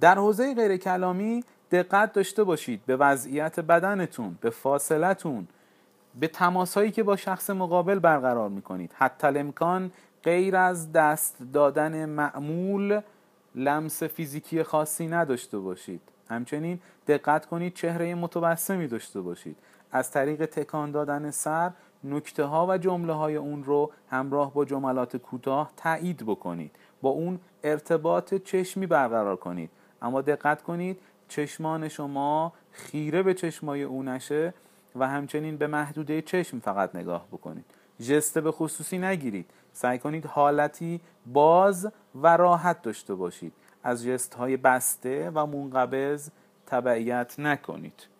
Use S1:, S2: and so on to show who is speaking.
S1: در حوزه غیر کلامی دقت داشته باشید به وضعیت بدنتون به فاصلتون به تماسهایی که با شخص مقابل برقرار می‌کنید. حتی امکان غیر از دست دادن معمول لمس فیزیکی خاصی نداشته باشید. همچنین دقت کنید چهره متبسمی داشته باشید. از طریق تکان دادن سر نکته ها و جمله های اون رو همراه با جملات کوتاه تایید بکنید. با اون ارتباط چشمی برقرار کنید. اما دقت کنید چشمان شما خیره به چشمای او نشه و همچنین به محدوده چشم فقط نگاه بکنید. جسته به خصوصی نگیرید. سعی کنید حالتی باز و راحت داشته باشید. از جست های بسته و منقبض تبعیت نکنید.